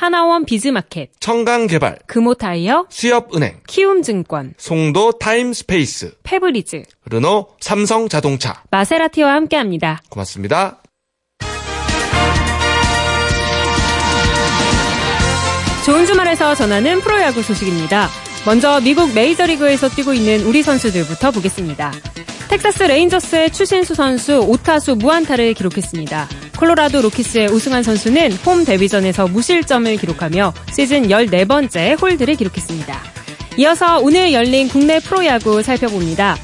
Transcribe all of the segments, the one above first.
하나원 비즈마켓, 청강개발, 금호타이어, 수협은행, 키움증권, 송도 타임스페이스, 페브리즈, 르노 삼성자동차. 마세라티와 함께합니다. 고맙습니다. 좋은 주말에서 전하는 프로야구 소식입니다. 먼저 미국 메이저리그에서 뛰고 있는 우리 선수들부터 보겠습니다. 텍사스 레인저스의 추신수 선수 5타수 무안타를 기록했습니다. 콜로라도 로키스의 오승환 선수는 홈 데뷔전에서 무실점을 기록하며 시즌 14번째 홀드를 기록했습니다. 이어서 오늘 열린 국내 프로야구 살펴봅니다.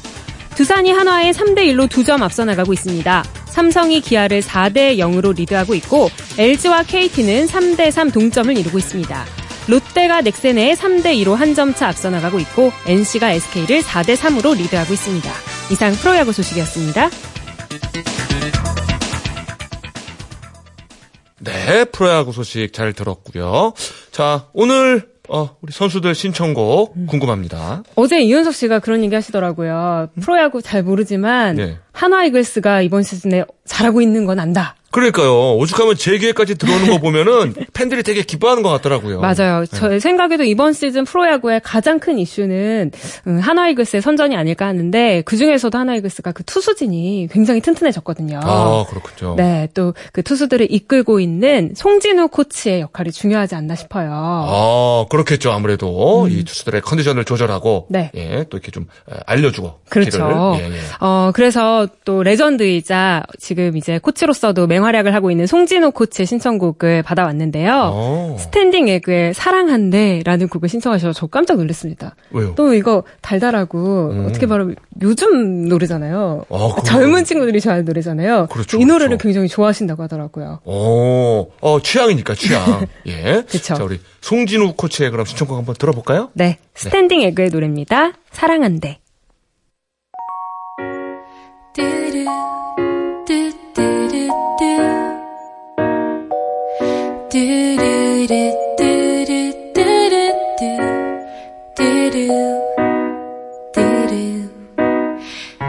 두산이 한화에 3대1로 2점 앞서 나가고 있습니다. 삼성이 기아를 4대 0으로 리드하고 있고 LG와 KT는 3대3 동점을 이루고 있습니다. 롯데가 넥센에 3대2로 한 점 차 앞서 나가고 있고 NC가 SK를 4대3으로 리드하고 있습니다. 이상 프로야구 소식이었습니다. 네, 프로야구 소식 잘 들었고요. 자, 오늘 어, 우리 선수들 신청곡 궁금합니다. 어제 이윤석 씨가 그런 얘기 하시더라고요. 프로야구 잘 모르지만 네. 한화 이글스가 이번 시즌에 잘하고 있는 건 안다. 그러니까요. 오죽하면 재기회까지 들어오는 거 보면은 팬들이 되게 기뻐하는 것 같더라고요. 맞아요. 네. 제 생각에도 이번 시즌 프로야구의 가장 큰 이슈는 음, 한화 이글스의 선전이 아닐까 하는데 그 중에서도 한화 이글스가 그 투수진이 굉장히 튼튼해졌거든요. 아, 그렇군요. 네, 또 그 투수들을 이끌고 있는 송진우 코치의 역할이 중요하지 않나 싶어요. 아, 그렇겠죠. 아무래도 이 투수들의 컨디션을 조절하고 음. 네. 예, 또 이렇게 좀 에, 알려주고 그렇죠. 예, 예. 어, 그래서 또 레전드이자 지금 이제 코치로서도 맹활약을 하고 있는 송진우 코치의 신청곡을 받아왔는데요. 어, 스탠딩 에그의 사랑한대라는 곡을 신청하셔서 저 깜짝 놀랐습니다. 왜요? 또 이거 달달하고 음. 어떻게 말하면 요즘 노래잖아요. 어, 그럼. 젊은 친구들이 좋아하는 노래잖아요. 그렇죠, 이 노래를 그렇죠. 굉장히 좋아하신다고 하더라고요. 어, 어, 취향이니까 취향. 예. 그쵸. 자, 우리 송진우 코치의 그럼 신청곡 한번 들어볼까요? 네, 스탠딩 에그의 노래입니다. 사랑한대.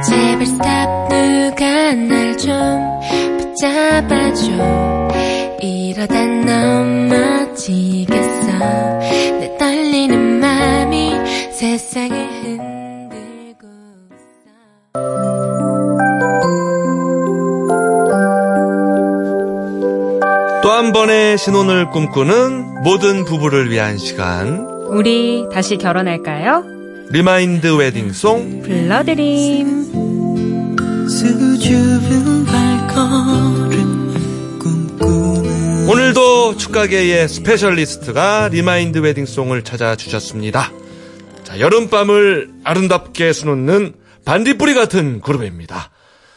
제발 스탑 누가 날 좀 붙잡아줘 이러다 넘어지겠어 또한 번의 신혼을 꿈꾸는 모든 부부를 위한 시간. 우리 다시 결혼할까요? remind wedding song. 불러드림. 수줍은 발걸음 꿈꾸는 오늘도 축가계의 specialist가 remind wedding song을 찾아주셨습니다. 자, 여름밤을 아름답게 수놓는 반딧불이 같은 그룹입니다.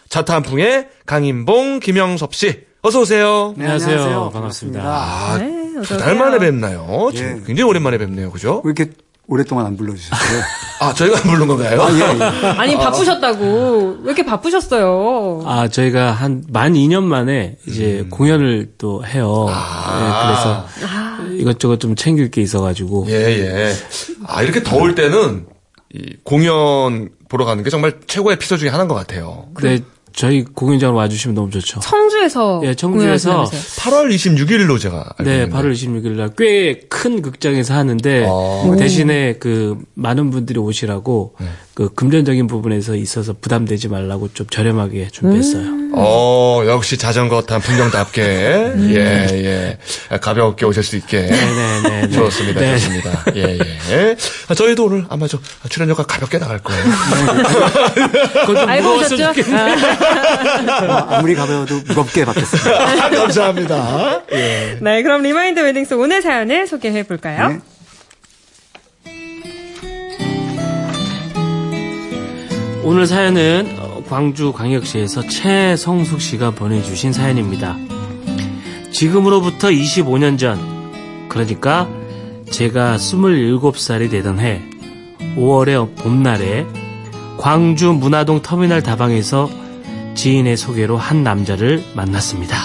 자탄풍의 강인봉, 김영섭 씨. 어서 오세요. 네, 안녕하세요. 반갑습니다. 아, 네, 두 어서 달 오세요. 만에 뵙나요? 예. 굉장히 오랜만에 뵙네요. 그죠? 왜 이렇게 오랫동안 안 불러주셨어요? 아, 저희가 안 부른 건가요? 아니 바쁘셨다고 왜 이렇게 바쁘셨어요? 아, 저희가 한 만 2년 만에 이제 공연을 또 해요. 아. 네, 그래서 이것저것 좀 챙길 게 있어가지고. 예, 예. 아, 이렇게 더울 때는 이 공연 보러 가는 게 정말 최고의 피서 중에 하나인 것 같아요. 네, 저희 공연장으로 와주시면 너무 좋죠. 청주에서 예, 청주에서 공연하신다면서요? 8월 26일로 제가 알고 네, 있는데. 8월 26일 날 꽤 큰 극장에서 하는데 아. 대신에 그 많은 분들이 오시라고 네. 그 금전적인 부분에서 있어서 부담되지 말라고 좀 저렴하게 준비했어요. 음. 어, 역시 자전거 탄 풍경답게, 예, 예. 가볍게 오실 수 있게. 네, 네, 네. 좋습니다, 네. 좋습니다. 예, 예. 아, 저희도 오늘 아마 저 출연료가 가볍게 나갈 거예요. 알고 오셨죠? 아, 아무리 가벼워도 무겁게 받겠습니다. 아, 감사합니다. 예. 네, 그럼 remind wedding song 오늘 사연을 소개해 볼까요? 네. 오늘 사연은 어, 광주 광역시에서 최성숙 씨가 보내주신 사연입니다. 지금으로부터 25년 전, 그러니까 제가 27살이 되던 해 5월의 봄날에 광주 문화동 터미널 다방에서 지인의 소개로 한 남자를 만났습니다.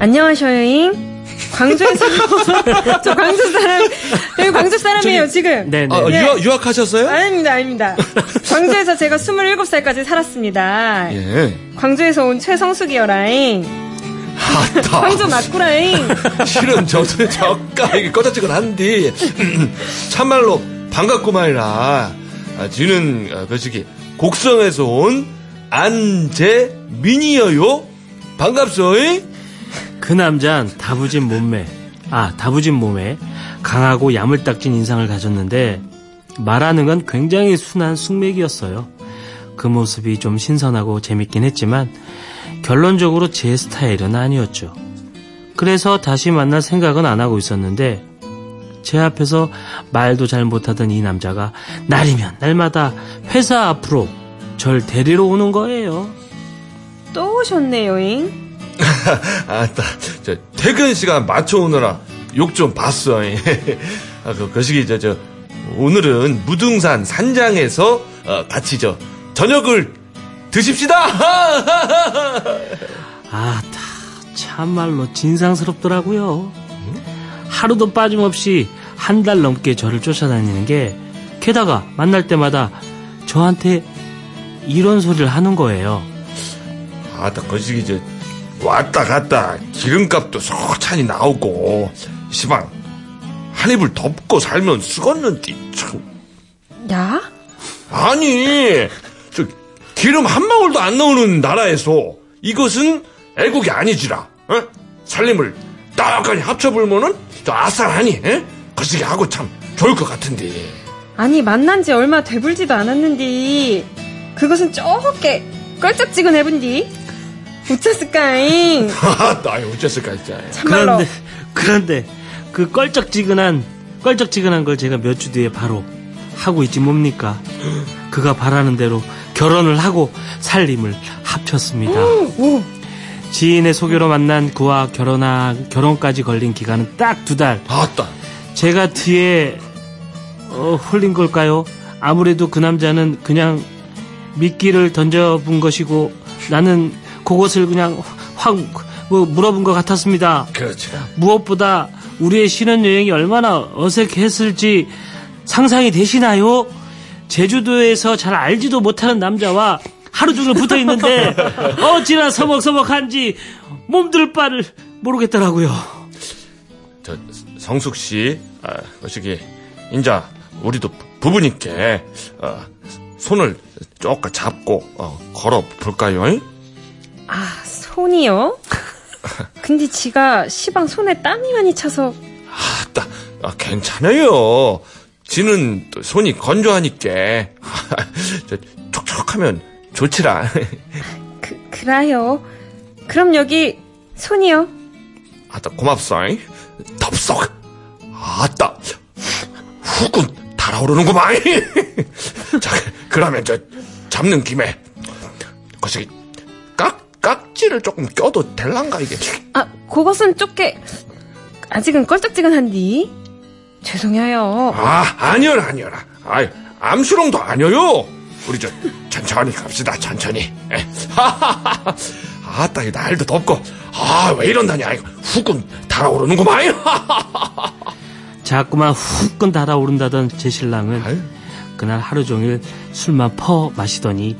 안녕하셔요잉. 광주에서 저 광주 사람 여기 광주 사람이에요 저기- 지금. 네 네. 아, 네. 유학, 유학하셨어요? 아닙니다, 아닙니다. 광주에서 제가 27살까지 살았습니다. 예. 광주에서 온 최성숙이여라잉. 아따. 광주 맞구라잉. 실은 저도 저까 이게 꺼져지근한디 참말로 반갑구만이라 아, 지는 아, 그저기 곡성에서 온 안재민이여요 반갑소이 그 남자는 다부진 몸매, 아, 다부진 몸에 강하고 야물딱진 인상을 가졌는데 말하는 건 굉장히 순한 숙맥이었어요. 그 모습이 좀 신선하고 재밌긴 했지만 결론적으로 제 스타일은 아니었죠. 그래서 다시 만날 생각은 안 하고 있었는데 제 앞에서 말도 잘 못하던 이 남자가 날이면 날마다 회사 앞으로 절 데리러 오는 거예요. 또 오셨네요잉. 아따 저 퇴근 시간 맞춰오느라 욕 좀 봤어 아, 그, 그 시기 저, 저 오늘은 무등산 산장에서 어, 같이 저 저녁을 드십시다 아, 다 참말로 진상스럽더라고요. 하루도 빠짐없이 한 달 넘게 저를 쫓아다니는 게 게다가 만날 때마다 저한테 이런 소리를 하는 거예요. 아따 거시기 저 왔다 갔다 기름값도 석찬이 나오고 시방 한 입을 덮고 살면 쓰겄는디 참 야? 아니 저 기름 한 방울도 안 나오는 나라에서 이것은 애국이 아니지라 어? 살림을 떡하니 합쳐불면은 저 아싸하니 에? 거시기 하고 참 좋을 것 같은데 아니 만난 지 얼마 되불지도 않았는디 그것은 쪼게 껄쩍지근해본디 우차스까잉 아따 어째을까 진짜 참말로 그런데 그런데 그 껄쩍지근한 껄쩍지근한 걸 제가 몇 주 뒤에 바로 하고 있지 뭡니까? 그가 바라는 대로 결혼을 하고 살림을 합쳤습니다. 오, 지인의 소개로 만난 그와 결혼하, 결혼까지 걸린 기간은 딱 두 달. 아따 제가 뒤에 어, 홀린 걸까요? 아무래도 그 남자는 그냥 미끼를 던져본 것이고 나는 그것을 그냥 확 뭐, 물어본 것 같았습니다. 그렇지 무엇보다 우리의 신혼여행이 얼마나 어색했을지 상상이 되시나요? 제주도에서 잘 알지도 못하는 남자와 하루 종일 붙어 있는데 어찌나 서먹서먹한지 몸둘 바를 모르겠더라고요. 저 성숙 씨, 아, 거시기 인자 우리도 부부니께 어, 손을 쪼까 잡고 어, 걸어 볼까요? 아 손이요? 근데 지가 시방 손에 땀이 많이 차서 아 따, 아, 괜찮아요. 지는 또 손이 건조하니까 저, 촉촉하면 좋지라. 그, 그라요 그럼 여기 손이요 아따 고맙소. 덥석. 아따, 후군 달아오르는구만. 자, 그러면 저 잡는 김에 거시기 깍 깍지를 조금 껴도 될란가 이게. 아 그것은 쪼게 아직은 껄쩍지근한디 죄송해요 아, 아니여라, 아니여라. 아이, 암수롱도 아니어요. 우리 저, 천천히 갑시다, 천천히. 에. 하하하. 아따, 이 날도 덥고, 아, 왜 이런다냐. 이거 후군 달아오르는구만. 자꾸만 후끈 달아오른다던 제 신랑은 아유. 그날 하루 종일 술만 퍼 마시더니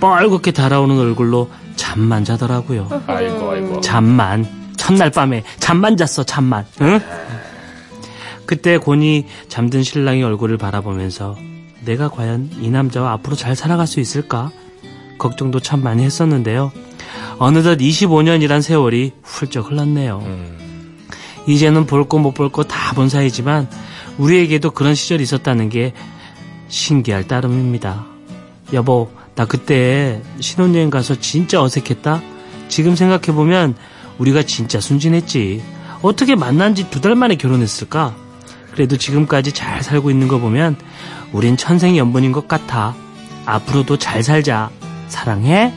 뻘겋게 달아오는 얼굴로 잠만 자더라고요. 아이고, 아이고. 잠만. 첫날 밤에 잠만 잤어 잠만. 응? 그때 곤히 잠든 신랑의 얼굴을 바라보면서 내가 과연 이 남자와 앞으로 잘 살아갈 수 있을까? 걱정도 참 많이 했었는데요. 어느덧 25년이란 세월이 훌쩍 흘렀네요. 이제는 볼 거 못 볼 거 다 본 사이지만 우리에게도 그런 시절이 있었다는 게 신기할 따름입니다. 여보 나 그때 신혼여행 가서 진짜 어색했다 지금 생각해보면 우리가 진짜 순진했지. 어떻게 만난 지 두 달 만에 결혼했을까? 그래도 지금까지 잘 살고 있는 거 보면 우린 천생연분인 것 같아. 앞으로도 잘 살자. 사랑해.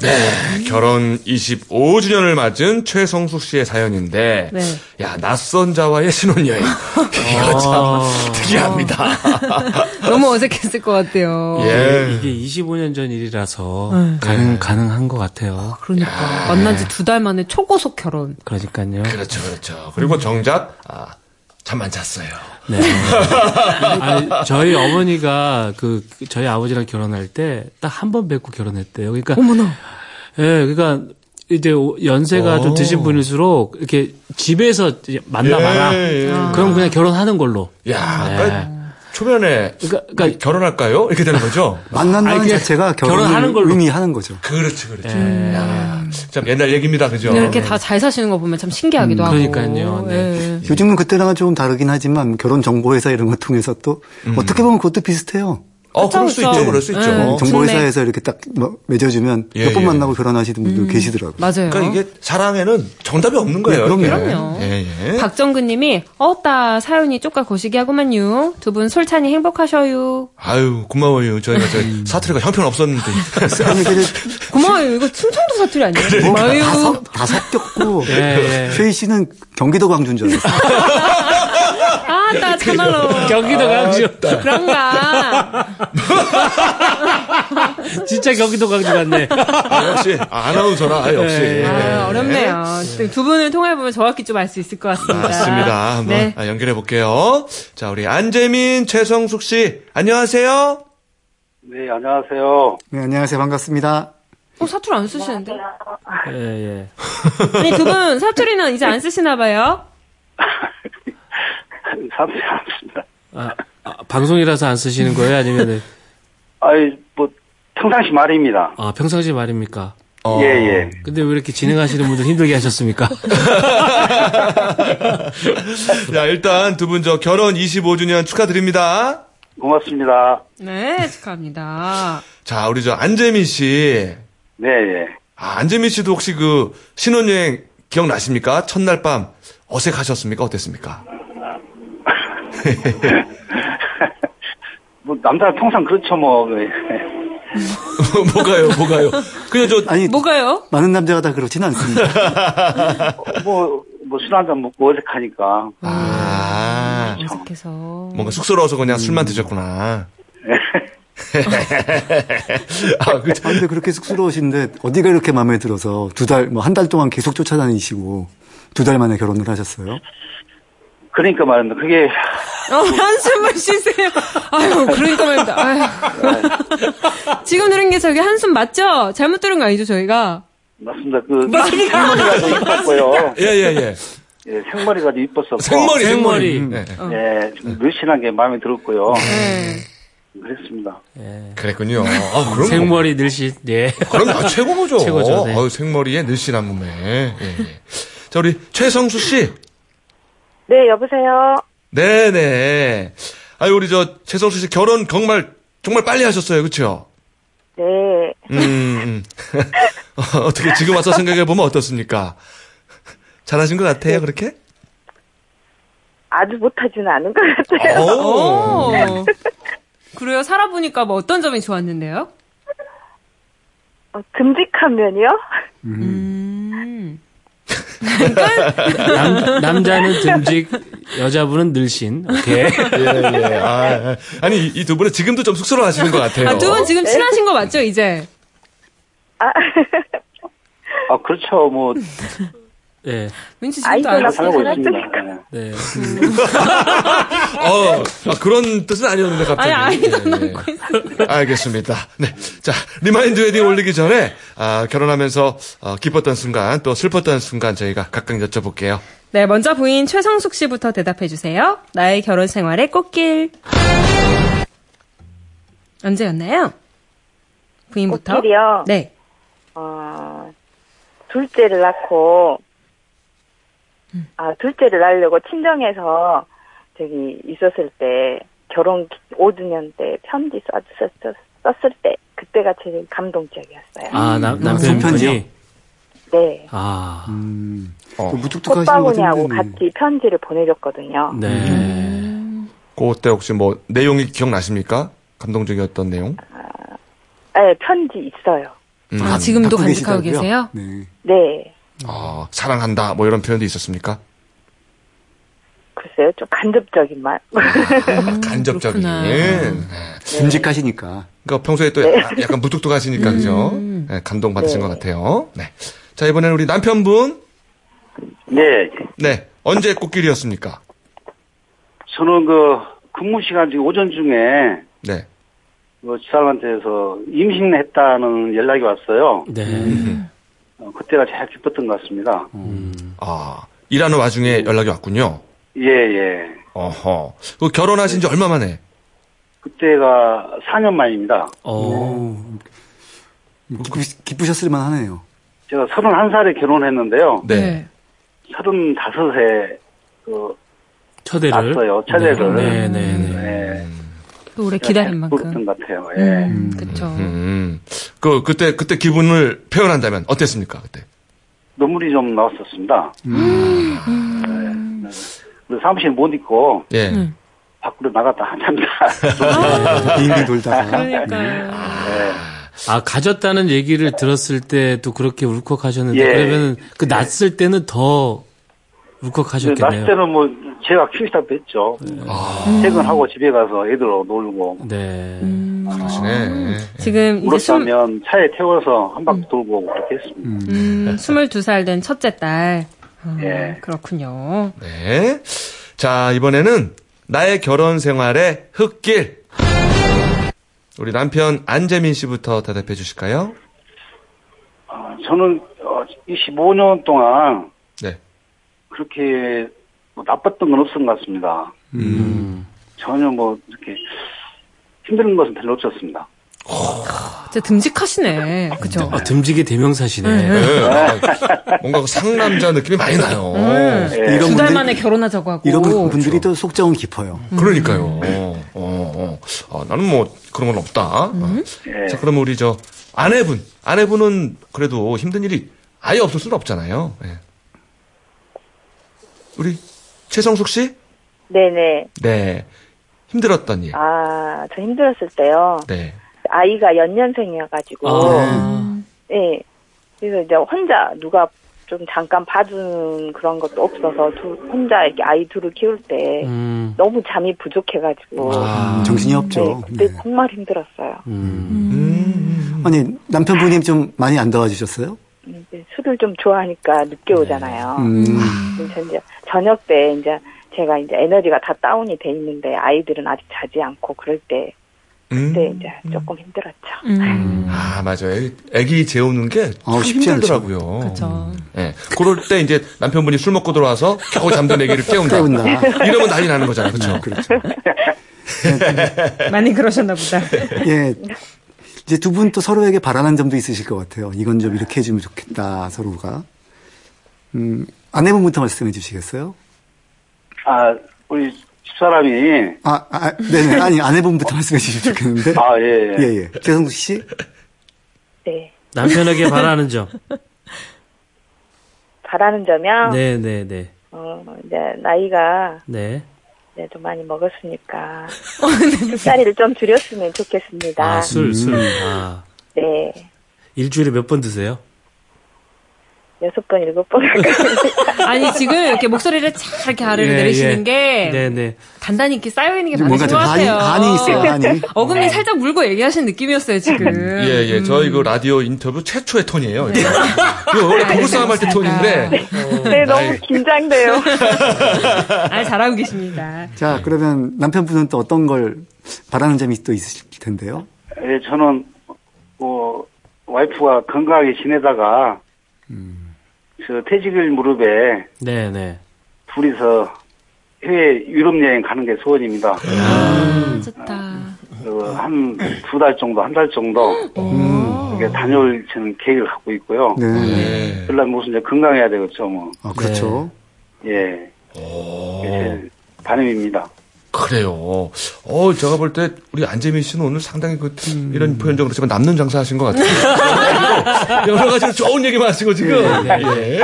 네, 결혼 25주년을 맞은 최성숙 씨의 사연인데, 네. 야, 낯선 자와의 신혼여행. 이거 참 특이합니다. 너무 어색했을 것 같아요. 예. 이게 25년 전 일이라서 네. 가능, 가능한 것 같아요. 그러니까 만난 지 두 달 만에 초고속 결혼. 그러니까요. 그렇죠, 그렇죠. 그리고 정작, 아, 잠만 잤어요. 네. 아니, 저희 어머니가 그 저희 아버지랑 결혼할 때 딱 한 번 뵙고 결혼했대요. 그러니까 어머나. 예, 그러니까 이제 연세가 오. 좀 드신 분일수록 이렇게 집에서 이제 만나 봐라. 예, 예. 그럼 그냥 결혼하는 걸로. 야, 네. 초면에 그러니까, 그러니까 결혼할까요? 이렇게 되는 거죠? 만난다는 자체가 결혼을 결혼하는 걸로. 의미하는 거죠. 예. 야, 참 옛날 얘기입니다, 그죠? 근데 이렇게 다잘 사시는 거 보면 참 신기하기도 하고. 그러니까요, 네. 예. 요즘은 그때랑은 좀 다르긴 하지만 결혼 정보 회사 이런 거 통해서 또 어떻게 보면 그것도 비슷해요. 어, 그럴 수 있죠. 그럴 수 있죠. 네. 정보회사에서 이렇게 딱뭐 맺어주면 예, 몇번 예. 만나고 결혼하시는 분들 계시더라고요. 맞아요. 그러니까 이게 사랑에는 정답이 없는 거예요. 네, 그럼요. 그럼요. 예, 예. 박정근 님이 어따 사연이 쪽가 거시기 하구만요. 두 분 솔찬히 행복하셔요. 아유, 고마워요. 저희가 저 사투리가 형편 없었는데. 아니, 근데 고마워요. 이거 충청도 사투리 아니에요? 아유. 다, 섞, 다 섞였고 예, 예. 최희 씨는 경기도 광주인 줄 알았어요. 아따 참말로. 경기도 강주. 그런가. 진짜 경기도 강주 같네. 아, 역시 아나운서라 아, 역시. 예. 아, 어렵네요. 두 분을 통해 보면 정확히 좀 알 수 있을 것 같습니다. 맞습니다. 한번 네. 아, 연결해 볼게요. 자, 우리 안재민, 최성숙 씨, 안녕하세요. 네, 안녕하세요. 네, 안녕하세요. 반갑습니다. 어, 사투리 안 쓰시는데? 예, 예. 아니, 두분 사투리는 이제 안 쓰시나 봐요? 사투리 않습니다. 아, 아, 방송이라서 안 쓰시는 거예요? 아니면 아이, 뭐, 평상시 말입니다. 아, 평상시 말입니까? 어. 예, 예. 근데 왜 이렇게 진행하시는 분들 힘들게 하셨습니까? 자, 일단 두 분 저 결혼 25주년 축하드립니다. 고맙습니다. 네, 축하합니다. 자, 우리 저 안재민 씨. 네, 예. 아, 안재민 씨도 혹시 그 신혼여행 기억나십니까? 첫날 밤 어색하셨습니까? 어땠습니까? 뭐, 남자 통상 그렇죠, 뭐. 네. 뭐가요, 뭐가요? 그냥 저, 아니, 뭐가요? 많은 남자가 다 그렇지는 않습니다. 뭐, 뭐, 술 한 잔 먹고 어색하니까. 아, 어색해서. 뭔가 쑥스러워서 그냥 술만 드셨구나. 아, 그, 아, 근데 그렇게 쑥스러우신데 어디가 이렇게 마음에 들어서 두 달, 뭐 한 달 동안 계속 쫓아다니시고 두 달 만에 결혼을 하셨어요? 그러니까 말입니다. 그게, 어, 한숨을 쉬세요. 아유, 그러니까 말입니다. 아유. 지금 들은 게 저기 한숨 맞죠? 잘못 들은 거 아니죠, 저희가? 맞습니다. 그, 생머리가 좀 이뻤고요. 예, 예, 예. 예, 생머리가 좀 이뻤었고. 생머리, 생머리. 생머리. 네. 예, 좀 늘씬한 게 마음에 들었고요. 네. 그랬습니다. 그랬군요. 아, 그럼. 생머리 늘씬, 예. 그럼 아, 최고죠. 최고죠, 네. 아유, 생머리에 늘씬한 몸에. 예, 예. 자, 우리 최성수 씨. 네, 여보세요. 네네. 아유, 우리 저 최성수 씨 결혼 정말, 정말 빨리 하셨어요. 그쵸? 네. 음, 음. 어, 어떻게 지금 와서 생각해보면 어떻습니까? 잘하신 것 같아요, 그렇게? 아주 못하지는 않은 것 같아요. 오. 오. 그래요? 살아보니까 뭐 어떤 점이 좋았는데요? 어, 듬직한 면이요? 음. 남, 남자는 듬직, 여자분은 늘씬. 오케이. 예, 예. 아, 아니, 이 두 분은 지금도 좀 쑥스러워 하시는 것 같아요. 아, 두 분 지금 친하신 거 맞죠, 이제? 아, 아, 그렇죠. 뭐, 예. 왠지 지금도 나 살고. 있습니다. 예. 네. 어, 아, 그런 뜻은 아니었는데, 갑자기. 아니, 아이도 예, 예. 알겠습니다. 네. 자, remind wedding 올리기 전에, 아, 결혼하면서, 어, 기뻤던 순간, 또 슬펐던 순간 저희가 각각 여쭤볼게요. 네, 먼저 부인 최성숙 씨부터 대답해 주세요. 나의 결혼 생활의 꽃길. 언제였나요? 부인부터. 꽃길이요? 네. 어, 둘째를 낳고, 아, 둘째를 낳으려고 친정에서 저기 있었을 때, 결혼 5주년 때 편지 써줬, 썼을 때, 그때가 제일 감동적이었어요. 아, 남, 음, 편지요? 남편분이. 네. 아, 음, 어. 꽃바구니하고. 같이 편지를 보내줬거든요. 네. 그때 혹시 뭐, 내용이 기억나십니까? 감동적이었던 내용? 네, 편지 있어요. 음. 아, 지금도 갖고 간직하고? 계세요? 네. 네. 어, 사랑한다 뭐 이런 표현도 있었습니까? 글쎄요, 좀 간접적인 말. 간접적인. 그렇구나. 네. 듬직하시니까. 그러니까 평소에 또 야- 약간 무뚝뚝하시니까 그죠? 네, 감동 받으신 네. 것 같아요. 네. 자 이번에는 우리 남편분. 네. 네. 언제 꽃길이었습니까? 저는 그 근무 시간 지금 오전 중에 네. 그 지사람한테서 임신했다는 연락이 왔어요. 네. 어, 그때가 제일 기뻤던 것 같습니다. 아 일하는 와중에 연락이 왔군요. 예, 예. 어허. 그 결혼하신 지 얼마 만에? 그때가 4년 만입니다. 어. 기쁘, 기쁘 셨을만 하네요. 제가 31살에 결혼했는데요. 네. 35세 그 첫애를. 낳았어요. 첫애를. 네, 네, 네. 네. 또 오래 기다린 만큼. 것 같아요. 예. 음, 그쵸. 음. 그 그때 그때 기분을 표현한다면 어땠습니까 그때? 눈물이 좀 나왔었습니다. 네. 그래서 사무실 못 있고 예. 음. 밖으로 나갔다 한참 다. 빙빙 돌다가. 그러니까요. 아, 가졌다는 얘기를 들었을 때도 그렇게 울컥하셨는데, 예. 그러면 그 낳았을 때는 더 울컥하셨겠네요. 났을 때는 뭐 제가 키우시다고 했죠. 퇴근하고 집에 가서 애들하고 놀고 네. 그러시네. 지금 이제 스물, 울었다면 차에 태워서 한 바퀴 돌고 오고 그렇게 했습니다. 음, 22살 된 첫째 딸. 어, 예. 그렇군요. 네. 자 이번에는 나의 결혼 생활의 흙길. 우리 남편 안재민 씨부터 대답해 주실까요? 아, 저는 어, 25년 동안 네. 그렇게 뭐 나빴던 건 없었던 것 같습니다. 음. 전혀 뭐 이렇게 힘든 것은 별로 없었습니다. 진짜 듬직하시네. 그죠? 아, 듬직의 대명사시네. 네. 아, 뭔가 그 상남자 느낌이 많이 나요. 예. 이런 두달 분들- 만에 결혼하자고 하고. 이런 분들이 또 속정은 깊어요. 그러니까요. 어, 어, 어. 아, 나는 뭐 그런 건 없다. 어. 예. 자, 그러면 우리 저 아내분, 아내분은 그래도 힘든 일이 아예 없을 수는 없잖아요. 예. 우리 최성숙 씨, 네네. 네 힘들었던 일, 아, 저 힘들었을 때요. 네, 아이가 연년생이어가지고, 아. 예. 그래서 이제 혼자 누가 좀 잠깐 봐주는 그런 것도 없어서 두, 혼자 이렇게 아이 둘을 키울 때 음. 너무 잠이 부족해가지고, 아. 정신이 네, 없죠. 그때 네. 정말 힘들었어요. 음. 아니, 남편분이 좀 많이 안 도와주셨어요? 술을 좀 좋아하니까 늦게 오잖아요. 음. 그래서 이제 저녁 때 이제 제가 이제 에너지가 다 다운이 돼 있는데 아이들은 아직 자지 않고 그럴 때 음. 그때 이제 조금 힘들었죠. 음, 아 맞아요. 애- 애기 재우는 게 어, 참 쉽지 않죠. 힘들더라고요. 그쵸. 예, 그럴 때 이제 남편분이 술 먹고 들어와서 겨우 잠든 애기를 깨운다. 깨운다. 이러면 난리 나는 거잖아요, 그렇죠? 그렇죠. 많이 그러셨나 보다. 예. 이제 두 분 또 서로에게 바라는 점도 있으실 것 같아요. 이건 좀 이렇게 해주면 좋겠다, 서로가. 음, 아내분부터 말씀해 주시겠어요? 아, 우리 집사람이, 아, 아, 네네. 아니, 아내분부터 말씀해 주시면 좋겠는데. 아, 예, 예. 예, 예. 최성숙 씨? 네. 남편에게 바라는 점. 바라는 점이요. 네, 네, 네. 어, 이제 나이가 네. 이제 좀 많이 먹었으니까 술자리를 좀 줄였으면 좋겠습니다. 아, 술, 술. 아. 네. 일주일에 몇 번 드세요? 여섯 번, 일곱 번. 아니, 지금 이렇게 목소리를 잘 이렇게 아래로 예, 내리시는 예. 게 네, 네. 단단히 이렇게 쌓여있는 게 많으신 좀것 한이, 같아요. 한이 있어요, 한이. 어금니 살짝 물고 얘기하신 느낌이었어요, 지금. 예, 예. 저희 그 라디오 인터뷰 최초의 톤이에요. 이거 이거 원래 부부싸움 할 때 톤인데. 네, 너무 나이- 긴장돼요. 아, 잘하고 계십니다. 자, 그러면 남편분은 또 어떤 걸 바라는 점이 또 있으실 텐데요? 예, 저는, 뭐, 와이프가 건강하게 지내다가, 저 퇴직일 무렵에 네, 네. 둘이서 해외 유럽 여행 가는 게 소원입니다. 아, 좋다. 한두 달 정도, 한 달 정도, 이렇게 다녀올 저는 계획을 갖고 있고요. 네. 예. 그러려면 무슨 이제 건강해야 되겠죠, 뭐. 아, 그렇죠. 예. 그게 제 바람입니다. 그래요. 어, 제가 볼 때 우리 안재민 씨는 오늘 상당히 그 이런 표현적으로 그렇지만 남는 장사 하신 것 같아요. 여러 가지로 좋은 얘기만 하시고 지금. 예.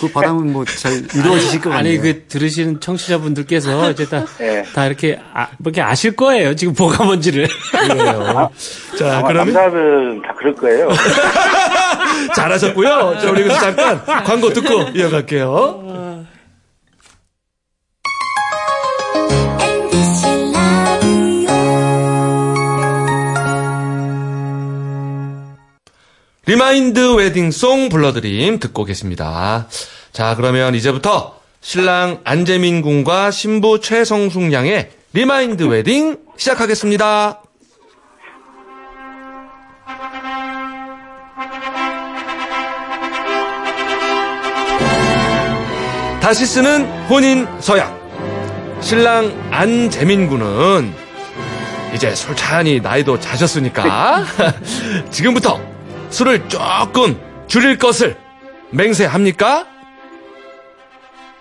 그 바람은 뭐 잘 이루어지실 것 같네요. 아니 그 들으시는 청취자분들께서 이제 다, 네. 다 이렇게 아, 이렇게 아실 거예요. 지금 뭐가 뭔지를. 그래요. 자, 그러면 남자들은 다 그럴 거예요. 잘하셨고요. 자, 우리 그래서 잠깐 광고 듣고 이어갈게요. remind wedding song 불러드림 듣고 계십니다. 자, 그러면 이제부터 신랑 안재민 군과 신부 최성숙 양의 remind wedding 시작하겠습니다. 다시 쓰는 혼인 서약. 신랑 안재민 군은 이제 솔찬히 나이도 자셨으니까 지금부터 술을 조금 줄일 것을 맹세합니까?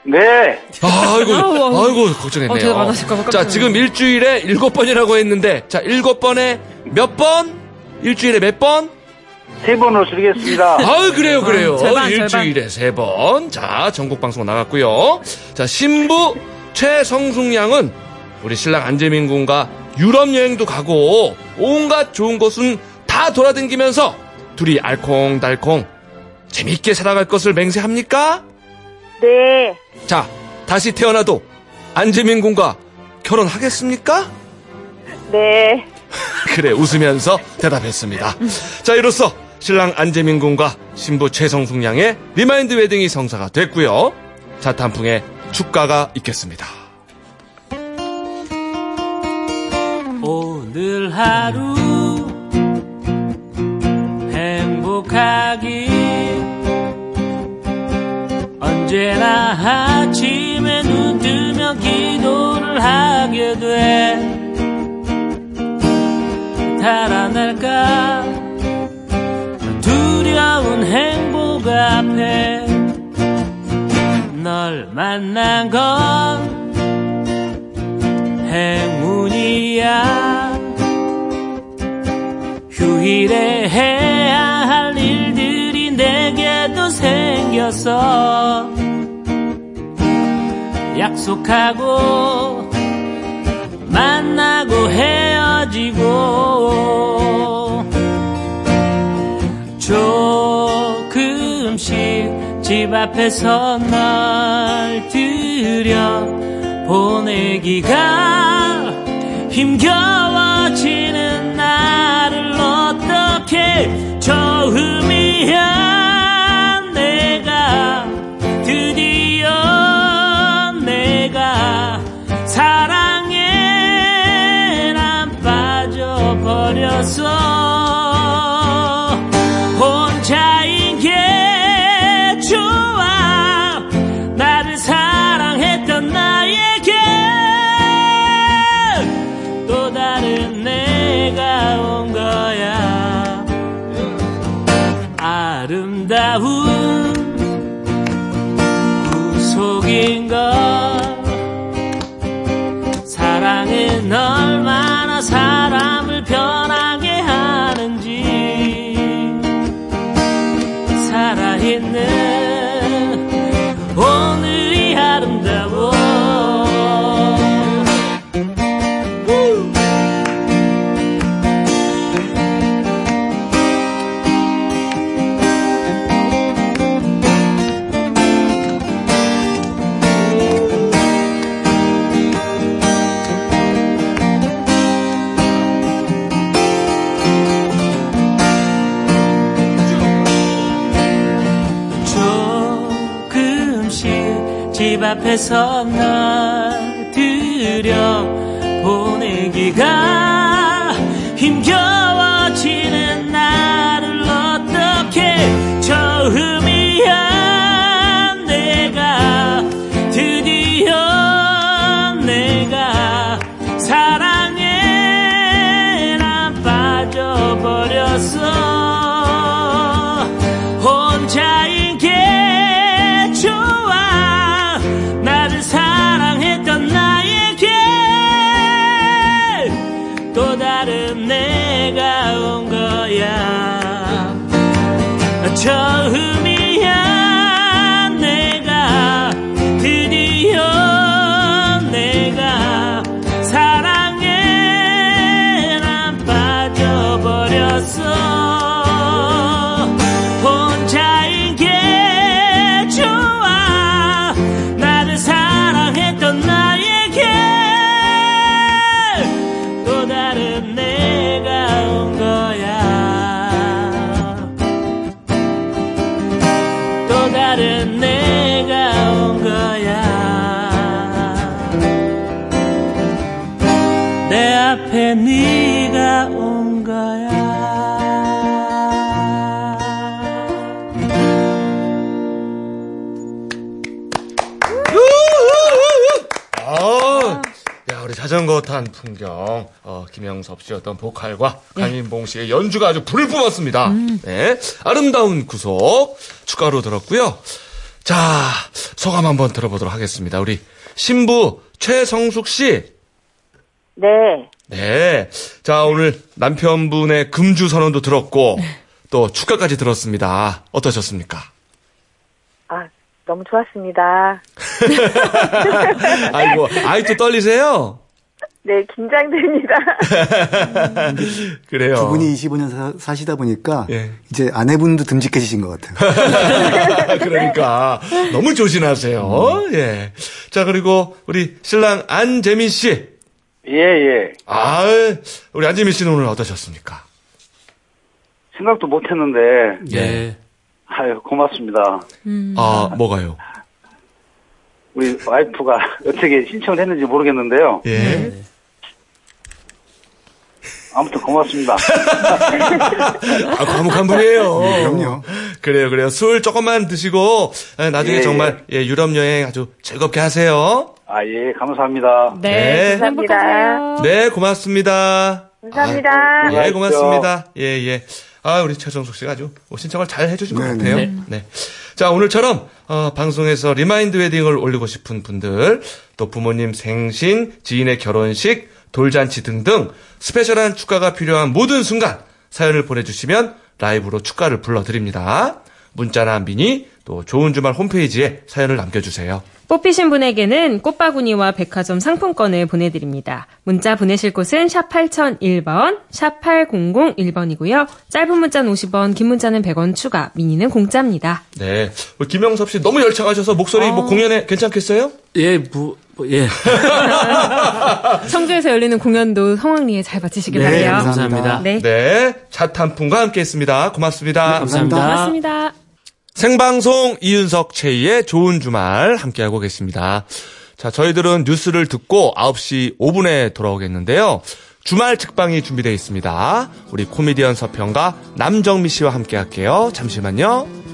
네. 아이고, 아우, 아이고, 어, 걱정했네요. 깜짝 자, 지금 일주일에 일곱 번이라고 했는데, 자, 일곱 번에 몇 번? 일주일에 몇 번? 세 번으로 줄이겠습니다. 아유, 그래요, 그래요. 어, 절반, 일주일에 세 번. 자, 전국 방송 나갔고요. 자, 신부 최성숙 양은 우리 신랑 안재민 군과 유럽 여행도 가고 온갖 좋은 곳은 다 돌아다니면서 둘이 알콩달콩 재밌게 살아갈 것을 맹세합니까? 네. 자, 다시 태어나도 안재민 군과 결혼하겠습니까? 네. 그래, 웃으면서 대답했습니다. 자, 이로써 신랑 안재민 군과 신부 최성숙 양의 remind 웨딩이 성사가 됐고요. 자, 단풍에 축가가 있겠습니다. 오늘 하루 행복하기. 언제나 아침에 눈 뜨면 기도를 하게 돼. 달아날까? 두려운 행복 앞에 널 만난 건 행운이야. 휴일에 일들이 내게도 생겼어 약속하고 만나고 헤어지고 조금씩 집 앞에서 널 들여 보내기가 힘겨워지는 나를 어떻게 처음이야 사랑 앞에서 널 다른 내가 온 거야. 처음이 자전거 탄 풍경, 어, 김영섭 씨 어떤 보컬과 강인봉 씨의 연주가 아주 불을 뿜었습니다. 네. 아름다운 구속, 추가로 들었고요. 자, 소감 한번 들어보도록 하겠습니다. 우리 신부 최성숙 씨. 네. 네. 자, 오늘 남편분의 금주 선언도 들었고, 또 축가까지 들었습니다. 어떠셨습니까? 아, 너무 좋았습니다. 아이고, 아이 또 떨리세요? 네, 긴장됩니다. 그래요. 두 분이 25년 사, 시다 보니까 예. 이제 아내분도 듬직해지신 것 같아요. 그러니까 너무 조심하세요. 예. 자 그리고 우리 신랑 안재민 씨. 예, 예. 아, 우리 안재민 씨는 오늘 어떠셨습니까? 생각도 못 했는데, 예. 아유, 고맙습니다. 아, 뭐가요? 우리 와이프가 어떻게 신청을 했는지 모르겠는데요. 예. 아무튼 고맙습니다. 아, 과묵한 분이에요. 그럼요. 그래요, 그래요. 술 조금만 드시고 아, 나중에 예. 정말 예, 유럽 여행 아주 즐겁게 하세요. 아, 예, 감사합니다. 네. 네, 감사합니다. 행복하세요. 네, 고맙습니다. 감사합니다. 예, 고맙습니다. 예, 예. 아, 우리 최정숙 씨가 아주 신청을 잘 해주신 것 네, 같아요. 네. 네. 자, 오늘처럼, 어, 방송에서 remind 웨딩을 올리고 싶은 분들, 또 부모님 생신, 지인의 결혼식, 돌잔치 등등 special한 축가가 필요한 모든 순간 사연을 보내주시면 라이브로 축가를 불러드립니다. 문자나 미니, 또 좋은 주말 홈페이지에 사연을 남겨주세요. 뽑히신 분에게는 꽃바구니와 백화점 상품권을 보내드립니다. 문자 보내실 곳은 샵 8001번, 샵 8001번이고요. 짧은 문자는 50원, 긴 문자는 100원 추가, 미니는 공짜입니다. 네. 우리 김영섭 씨 너무 열창하셔서 목소리 뭐 공연에 괜찮겠어요? 예, 뭐, 뭐, 예. 청주에서 열리는 공연도 성황리에 잘 마치시길 네, 바래요. 감사합니다. 네. 네. 차탄풍과 함께 했습니다. 고맙습니다. 감사합니다. 고맙습니다. 생방송 이윤석 최희의 좋은 주말 함께하고 계십니다. 자, 저희들은 뉴스를 듣고 9시 5분에 돌아오겠는데요. 주말 특방이 준비되어 있습니다. 우리 코미디언 서평가 남정미 씨와 함께 할게요. 잠시만요.